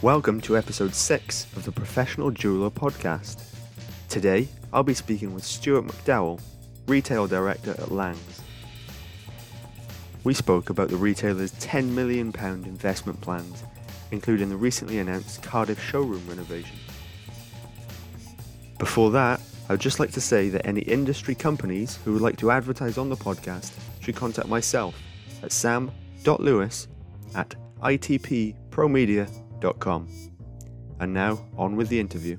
Welcome to episode 6 of the Professional Jeweler podcast. Today, I'll be speaking with Stuart McDowell, Retail Director at Laings. We spoke about the retailer's £10 million investment plans, including the recently announced Cardiff showroom renovation. Before that, I'd just like to say that any industry companies who would like to advertise on the podcast should contact myself at sam.lewis at itppromedia.com. And now, on with the interview.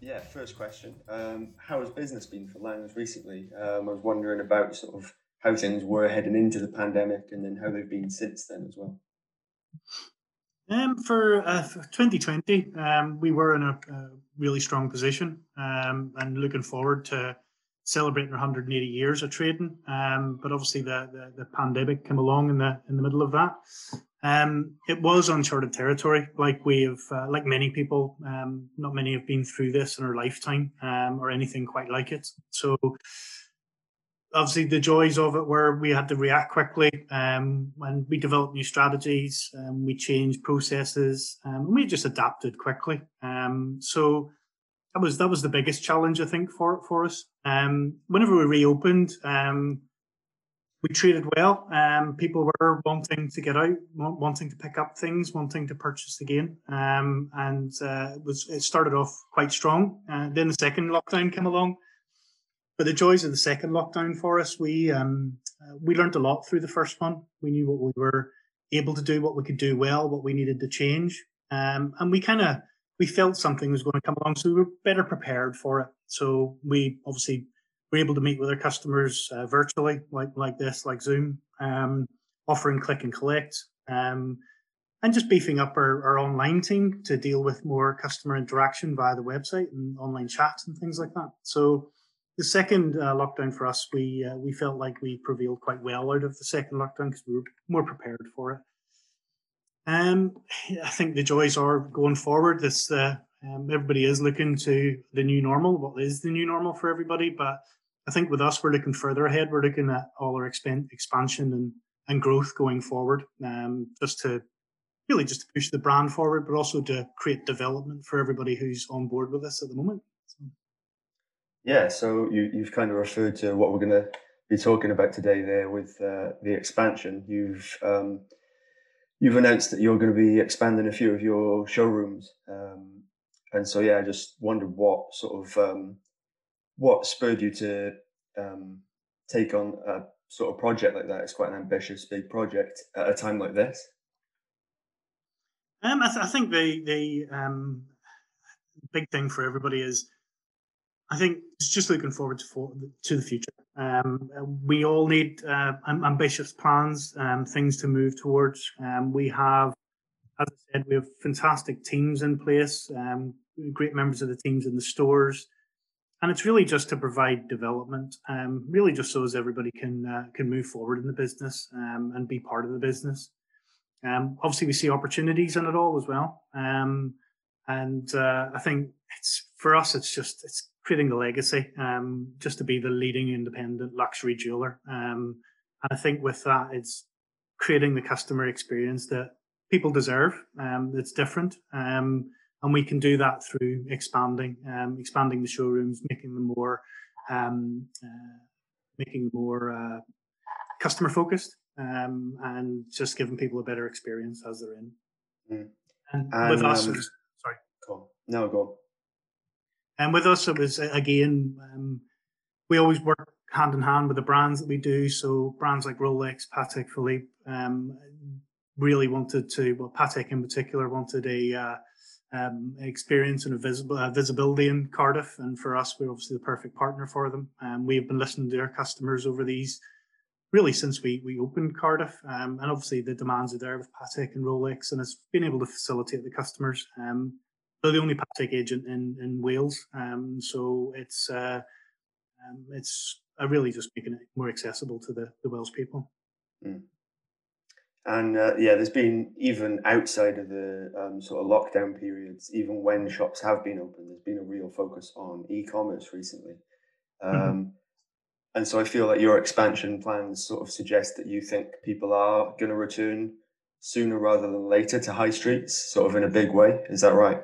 Yeah, first question. Um, how has business been for Laings recently? Um, I was wondering about sort of how things were heading into the pandemic and then how they've been since then as well. Um, for, uh, for 2020, um, we were in a, a really strong position um, and looking forward to celebrating 180 years of trading. Um, but obviously, the, the, the pandemic came along in the in the middle of that. Um, it was uncharted territory. Like we have, uh, like many people, um, not many have been through this in our lifetime or anything quite like it. So obviously the joys of it were we had to react quickly um, and we developed new strategies um, we changed processes um, and we just adapted quickly. Um, so that was that was the biggest challenge i think for for us. Um, whenever we reopened we traded well. People were wanting to get out wanting to pick up things wanting to purchase again. And uh, it was it started off quite strong. Uh, then the second lockdown came along but the joys of the second lockdown for us, we um, uh, we learned a lot through the first one. We knew what we were able to do, what we could do well, what we needed to change, um, and we kind of we felt something was going to come along, so we were better prepared for it. So we obviously were able to meet with our customers uh, virtually, like like this, like Zoom, um, offering click and collect, um, and just beefing up our, our online team to deal with more customer interaction via the website and online chats and things like that. So the second uh, lockdown for us, we uh, we felt like we prevailed quite well out of the second lockdown because we were more prepared for it. Um, I think the joys are going forward. This uh, um, everybody is looking to the new normal. What is the new normal for everybody? But I think with us, we're looking further ahead. We're looking at all our expan- expansion and and growth going forward, um, just to really just to push the brand forward, but also to create development for everybody who's on board with us at the moment. Yeah, so you, you've kind of referred to what we're going to be talking about today there with uh, the expansion. You've um, you've announced that you're going to be expanding a few of your showrooms, um, and so yeah, I just wondered what sort of um, what spurred you to um, take on a sort of project like that. It's quite an ambitious, big project at a time like this. Um, I, th- I think the the um, big thing for everybody is I think it's just looking forward to, for, to the future. Um, we all need uh, ambitious plans, um, things to move towards. Um, we have, as I said, we have fantastic teams in place, um, great members of the teams in the stores, and it's really just to provide development, um, really just so as everybody can uh, can move forward in the business and be part of the business. obviously, we see opportunities in it all as well, and uh, I think it's for us. It's just it's creating the legacy, um, just to be the leading independent luxury jeweler. Um, and I think with that, it's creating the customer experience that people deserve. Um, that's different, um, and we can do that through expanding, um, expanding the showrooms, making them more, um, uh, making them more uh, customer focused, and just giving people a better experience as they're in. Mm. And, and, with us, sorry, cool. No, go. And with us, it was again, um, we always work hand in hand with the brands that we do. So brands like Rolex, Patek Philippe, um, really wanted to, well, Patek in particular wanted a uh, um, experience and a visible, uh, visibility in Cardiff. And for us, we're obviously the perfect partner for them. Um, we have been listening to our customers over these really since we, we opened Cardiff. Um, and obviously the demands are there with Patek and Rolex, and it's been able to facilitate the customers. Um, they're the only Patek agent in in Wales. Um, so it's uh, um, it's uh, really just making it more accessible to the the Welsh people. Mm. And uh, yeah, there's been even outside of the um, sort of lockdown periods, even when shops have been open, there's been a real focus on e-commerce recently. Mm-hmm. Um, mm-hmm. And so I feel like your expansion plans sort of suggest that you think people are going to return sooner rather than later to high streets, sort of in a big way. Is that right?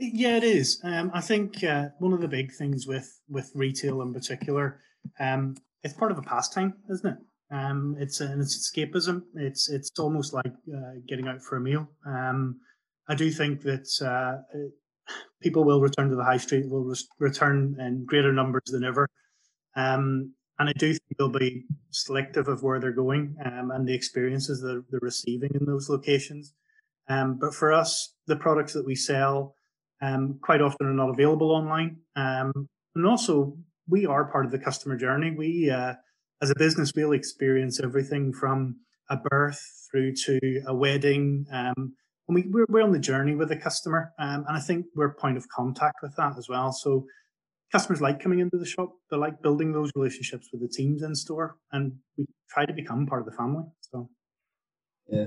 Yeah, it is. Um, I think uh, one of the big things with with retail in particular, um, it's part of a pastime, isn't it? Um, it's and it's escapism. It's it's almost like uh, getting out for a meal. Um, I do think that uh, people will return to the high street, will re- return in greater numbers than ever. Um, and I do think they'll be selective of where they're going um, and the experiences that they're receiving in those locations. Um, but for us, the products that we sell um, quite often are not available online. Um, and also, we are part of the customer journey. We, uh, as a business, we'll experience everything from a birth through to a wedding. Um, and we, we're, we're on the journey with the customer. Um, and I think we're point of contact with that as well. So customers like coming into the shop. They like building those relationships with the teams in store, and we try to become part of the family. So, yeah,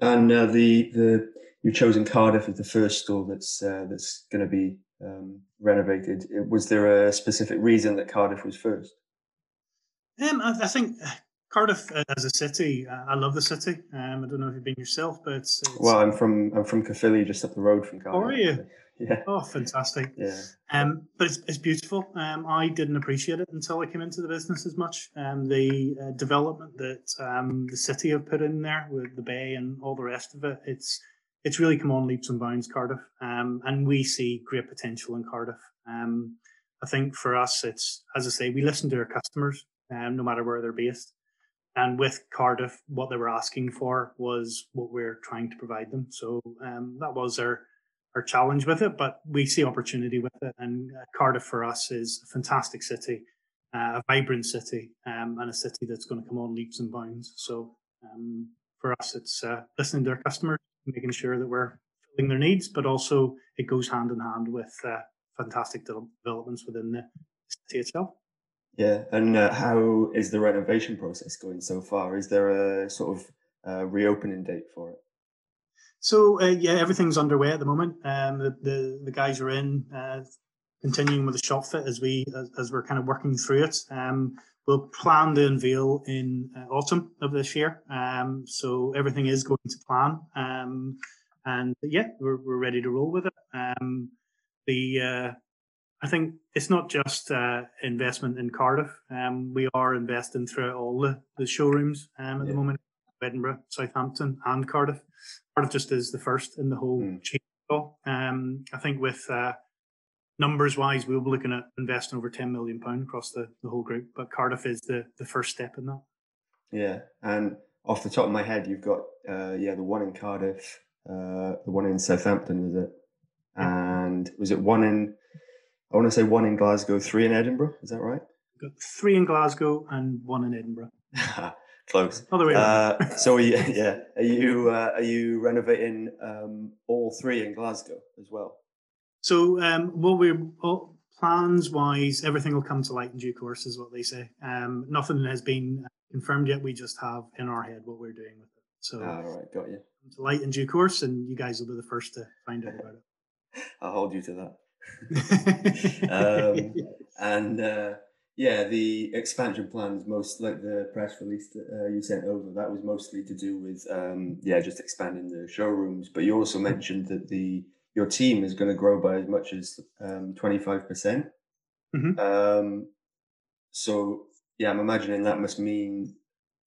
and uh, the the you've chosen Cardiff as the first store that's uh, that's going to be um, renovated. Was there a specific reason that Cardiff was first? Um, I, I think uh, Cardiff uh, as a city, uh, I love the city. Um, I don't know if you've been yourself, but it's, it's... well, I'm from I'm from Caerphilly, just up the road from Cardiff. Oh, are you? Yeah. Oh, fantastic. Yeah. Um, but it's, it's beautiful. Um, I didn't appreciate it until I came into the business as much. Um, the uh, development that um, the city have put in there with the bay and all the rest of it, it's it's really come on leaps and bounds, Cardiff. Um, and we see great potential in Cardiff. Um, I think for us, it's as I say, we listen to our customers, um, no matter where they're based. And with Cardiff, what they were asking for was what we're trying to provide them. So um, that was our our challenge with it, but we see opportunity with it. And uh, Cardiff for us is a fantastic city, uh, a vibrant city, um, and a city that's going to come on leaps and bounds. So um, for us, it's uh, listening to our customers, making sure that we're filling their needs, but also it goes hand in hand with uh, fantastic developments within the city itself. Yeah, and uh, how is the renovation process going so far? Is there a sort of uh, reopening date for it? So uh, yeah, everything's underway at the moment. Um, the, the, the guys are in, uh, continuing with the shop fit as we as, as we're kind of working through it. Um, we'll plan the unveil in uh, autumn of this year. Um, so everything is going to plan. Um, and yeah, we're we're ready to roll with it. Um, the uh, I think it's not just uh, investment in Cardiff. Um, we are investing throughout all the, the showrooms um, at yeah. the moment. Edinburgh, Southampton, and Cardiff. Cardiff just is the first in the whole mm. chain. Um, I think with uh, numbers wise, we'll be looking at investing over ten million pound across the, the whole group. But Cardiff is the the first step in that. Yeah, and off the top of my head, you've got uh, yeah the one in Cardiff, uh, the one in Southampton, is it? And was it one in? I want to say one in Glasgow, three in Edinburgh. Is that right? Got three in Glasgow and one in Edinburgh. Close. Other way. Uh, so, are you, yeah, are you uh, are you renovating um, all three in Glasgow as well? So, um, what we're plans wise, everything will come to light in due course, is what they say. Um, nothing has been confirmed yet. We just have in our head what we're doing with it. So, all right, got you. To light in due course, and you guys will be the first to find out about it. I'll hold you to that. um, and. Uh, yeah, the expansion plans, most like the press release that uh, you sent over, that was mostly to do with um, yeah, just expanding the showrooms. But you also mentioned that the your team is going to grow by as much as um, twenty five percent. Mm-hmm. Um, so yeah, I'm imagining that must mean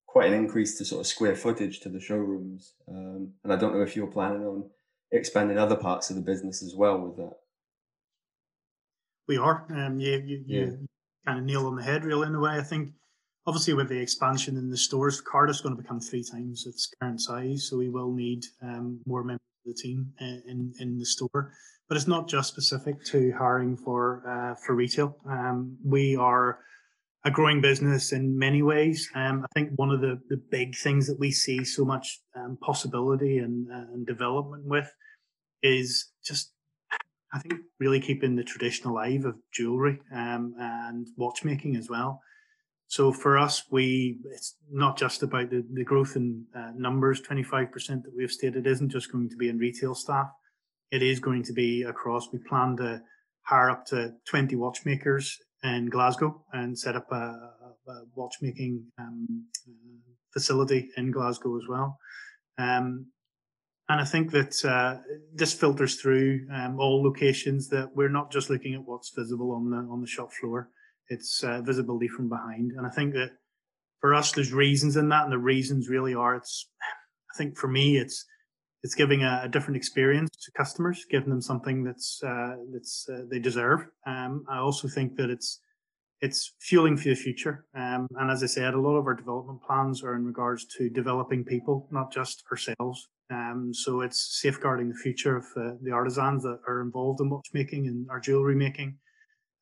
quite an increase to sort of square footage to the showrooms. Um, and I don't know if you're planning on expanding other parts of the business as well with that. We are. Um, you, you, yeah. you kind of nail on the head, really, in a way. I think obviously with the expansion in the stores, Cardiff's going to become three times its current size, so we will need um, more members of the team uh, in in the store. But it's not just specific to hiring for uh, for retail. Um, we are a growing business in many ways. Um, I think one of the, the big things that we see so much um, possibility and, uh, and development with is just I think really keeping the tradition alive of jewelry um, and watchmaking as well. So for us, we it's not just about the, the growth in uh, numbers. Twenty five percent that we have stated isn't just going to be in retail staff. It is going to be across. We plan to hire up to twenty watchmakers in Glasgow and set up a, a watchmaking um, facility in Glasgow as well. Um, and I think that uh, this filters through um, all locations. That we're not just looking at what's visible on the on the shop floor; it's uh, visibility from behind. And I think that for us, there's reasons in that, and the reasons really are. It's I think for me, it's it's giving a, a different experience to customers, giving them something that's uh, that's uh, they deserve. Um, I also think that it's it's fueling for the future. Um, and as I said, a lot of our development plans are in regards to developing people, not just ourselves. Um, so it's safeguarding the future of uh, the artisans that are involved in watchmaking and our jewelry making.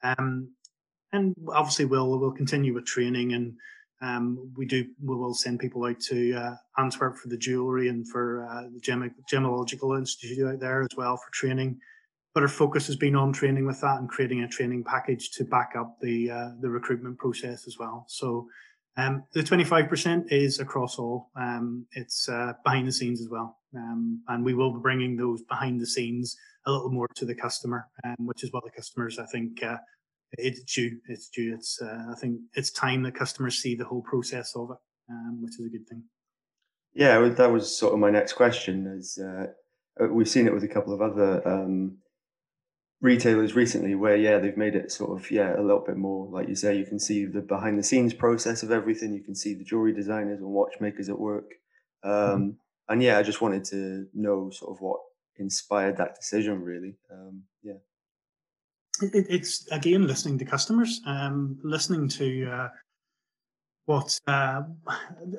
Um, and obviously, we'll we'll continue with training, and um, we do we will send people out to uh, Antwerp for the jewelry and for uh, the Gem- Gemological Institute out there as well for training but our focus has been on training with that and creating a training package to back up the uh, the recruitment process as well. So um, the 25% is across all. Um, it's uh, behind the scenes as well, um, and we will be bringing those behind the scenes a little more to the customer, um, which is what the customers I think uh, it's due. It's due. It's uh, I think it's time that customers see the whole process of it, um, which is a good thing. Yeah, that was sort of my next question. Is uh, uh, we've seen it with a couple of other um, retailers recently where yeah they've made it sort of yeah a little bit more like you say you can see the behind the scenes process of everything you can see the jewelry designers and watchmakers at work um, mm-hmm. And yeah i just wanted to know sort of what inspired that decision really. Um, yeah. It, it's again listening to customers um, listening to uh, what uh,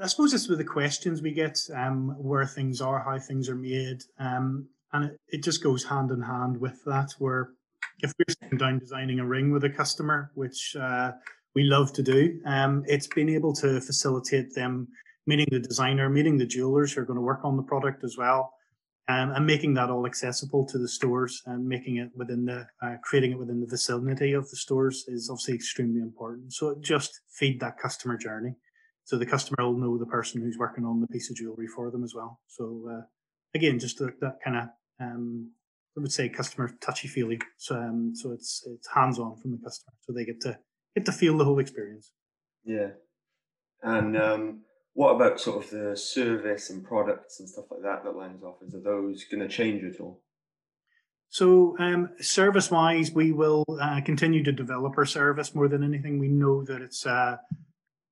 i suppose it's with the questions we get um, where things are how things are made um, and it, it just goes hand in hand with that, where if we're sitting down designing a ring with a customer, which uh, we love to do, um, it's been able to facilitate them meeting the designer, meeting the jewelers who are going to work on the product as well, um, and making that all accessible to the stores and making it within the, uh, creating it within the vicinity of the stores is obviously extremely important. So just feed that customer journey. So the customer will know the person who's working on the piece of jewelry for them as well. So uh, again, just that, that kind of um, I would say customer touchy feely. So, um, so it's it's hands on from the customer, so they get to get to feel the whole experience. Yeah, and um, what about sort of the service and products and stuff like that that Laings offers? Are those going to change at all? So, um, service wise, we will uh, continue to develop our service more than anything. We know that it's uh,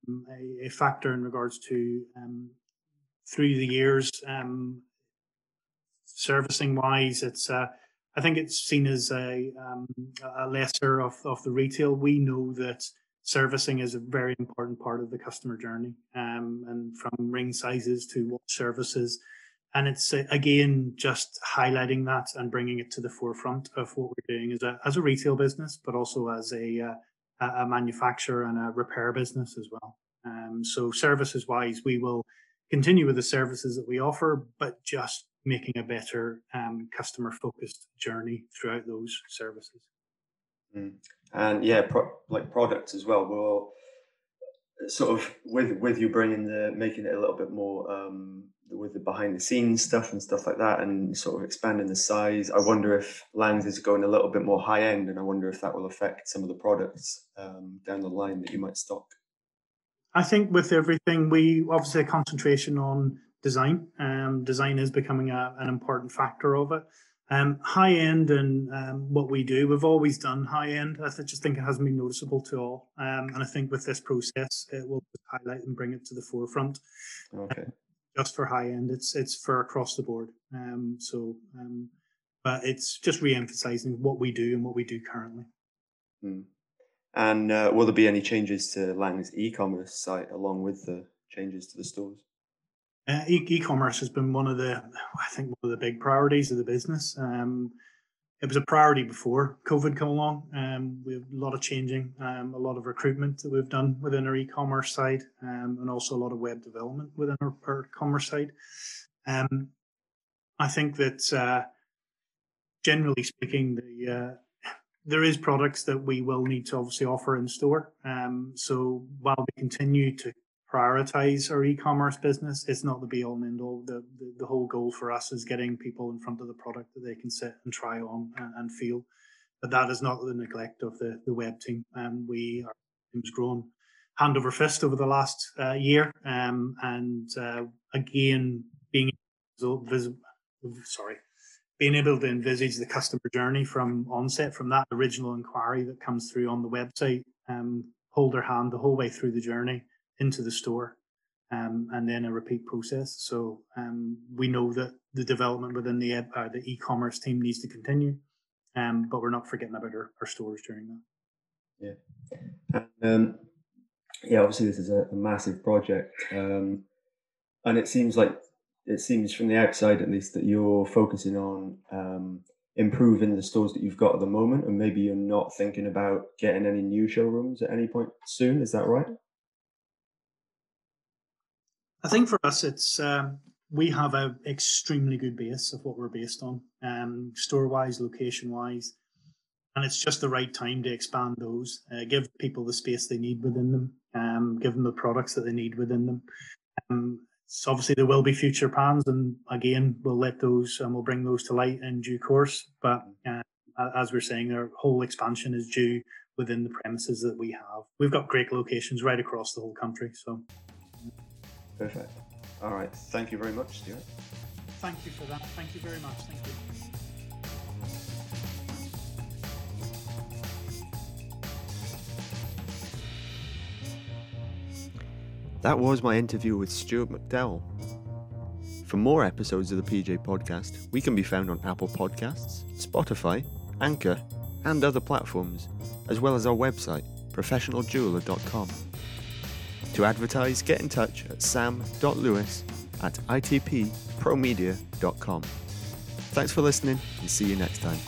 a, a, factor in regards to um, through the years. Um, servicing wise, it's uh, I think it's seen as a, um, a lesser of, of the retail. We know that servicing is a very important part of the customer journey, um, and from ring sizes to what services. And it's uh, again just highlighting that and bringing it to the forefront of what we're doing as a as a retail business, but also as a uh, a manufacturer and a repair business as well. Um, so services wise, we will continue with the services that we offer, but just making a better um, customer focused journey throughout those services. Mm. And yeah, pro- like products as well. Well, sort of with with you bringing the making it a little bit more um, with the behind the scenes stuff and stuff like that, and sort of expanding the size. I wonder if Laings is going a little bit more high end, and I wonder if that will affect some of the products um, down the line that you might stock. I think with everything, we obviously a concentration on design. Um, design is becoming a, an important factor of it. Um, high end and um, what we do, we've always done high end. I just think it hasn't been noticeable to all. Um, and I think with this process, it will highlight and bring it to the forefront. Okay. just for high end, it's it's for across the board. Um, so, um, but it's just re-emphasizing what we do and what we do currently. Hmm. And uh, will there be any changes to Laing's e-commerce site along with the changes to the stores? Uh, e- commerce has been one of the, I think, one of the big priorities of the business. Um, it was a priority before COVID came along. Um, we have a lot of changing, um, a lot of recruitment that we've done within our e-commerce side, um, and also a lot of web development within our, our commerce side. Um, I think that, uh, generally speaking, the uh, there is products that we will need to obviously offer in store. Um, so while we continue to prioritize our e-commerce business, it's not the be all and end all. The, the, the whole goal for us is getting people in front of the product that they can sit and try on and, and feel. But that is not the neglect of the the web team. Um, we our team's grown hand over fist over the last uh, year, um, and uh, again being visible. Sorry, being able to envisage the customer journey from onset, from that original inquiry that comes through on the website, um, hold their hand the whole way through the journey into the store, um, and then a repeat process. So um, we know that the development within the uh, the e-commerce team needs to continue, um, but we're not forgetting about our, our stores during that. Yeah, um, yeah. Obviously, this is a, a massive project, um, and it seems like it seems from the outside at least that you're focusing on um, improving the stores that you've got at the moment, and maybe you're not thinking about getting any new showrooms at any point soon. Is that right? I think for us, it's um, we have an extremely good base of what we're based on, um, store wise, location wise, and it's just the right time to expand those, uh, give people the space they need within them, um, give them the products that they need within them. Um, so obviously there will be future plans, and again, we'll let those and we'll bring those to light in due course. But uh, as we're saying, our whole expansion is due within the premises that we have. We've got great locations right across the whole country. So perfect. All right. Thank you very much, Stuart. Thank you for that. Thank you very much. Thank you. That was my interview with Stuart McDowell. For more episodes of the PJ Podcast, we can be found on Apple Podcasts, Spotify, Anchor, and other platforms, as well as our website, professionaljeweler.com. To advertise, get in touch at sam.lewis at itppromedia.com. Thanks for listening and see you next time.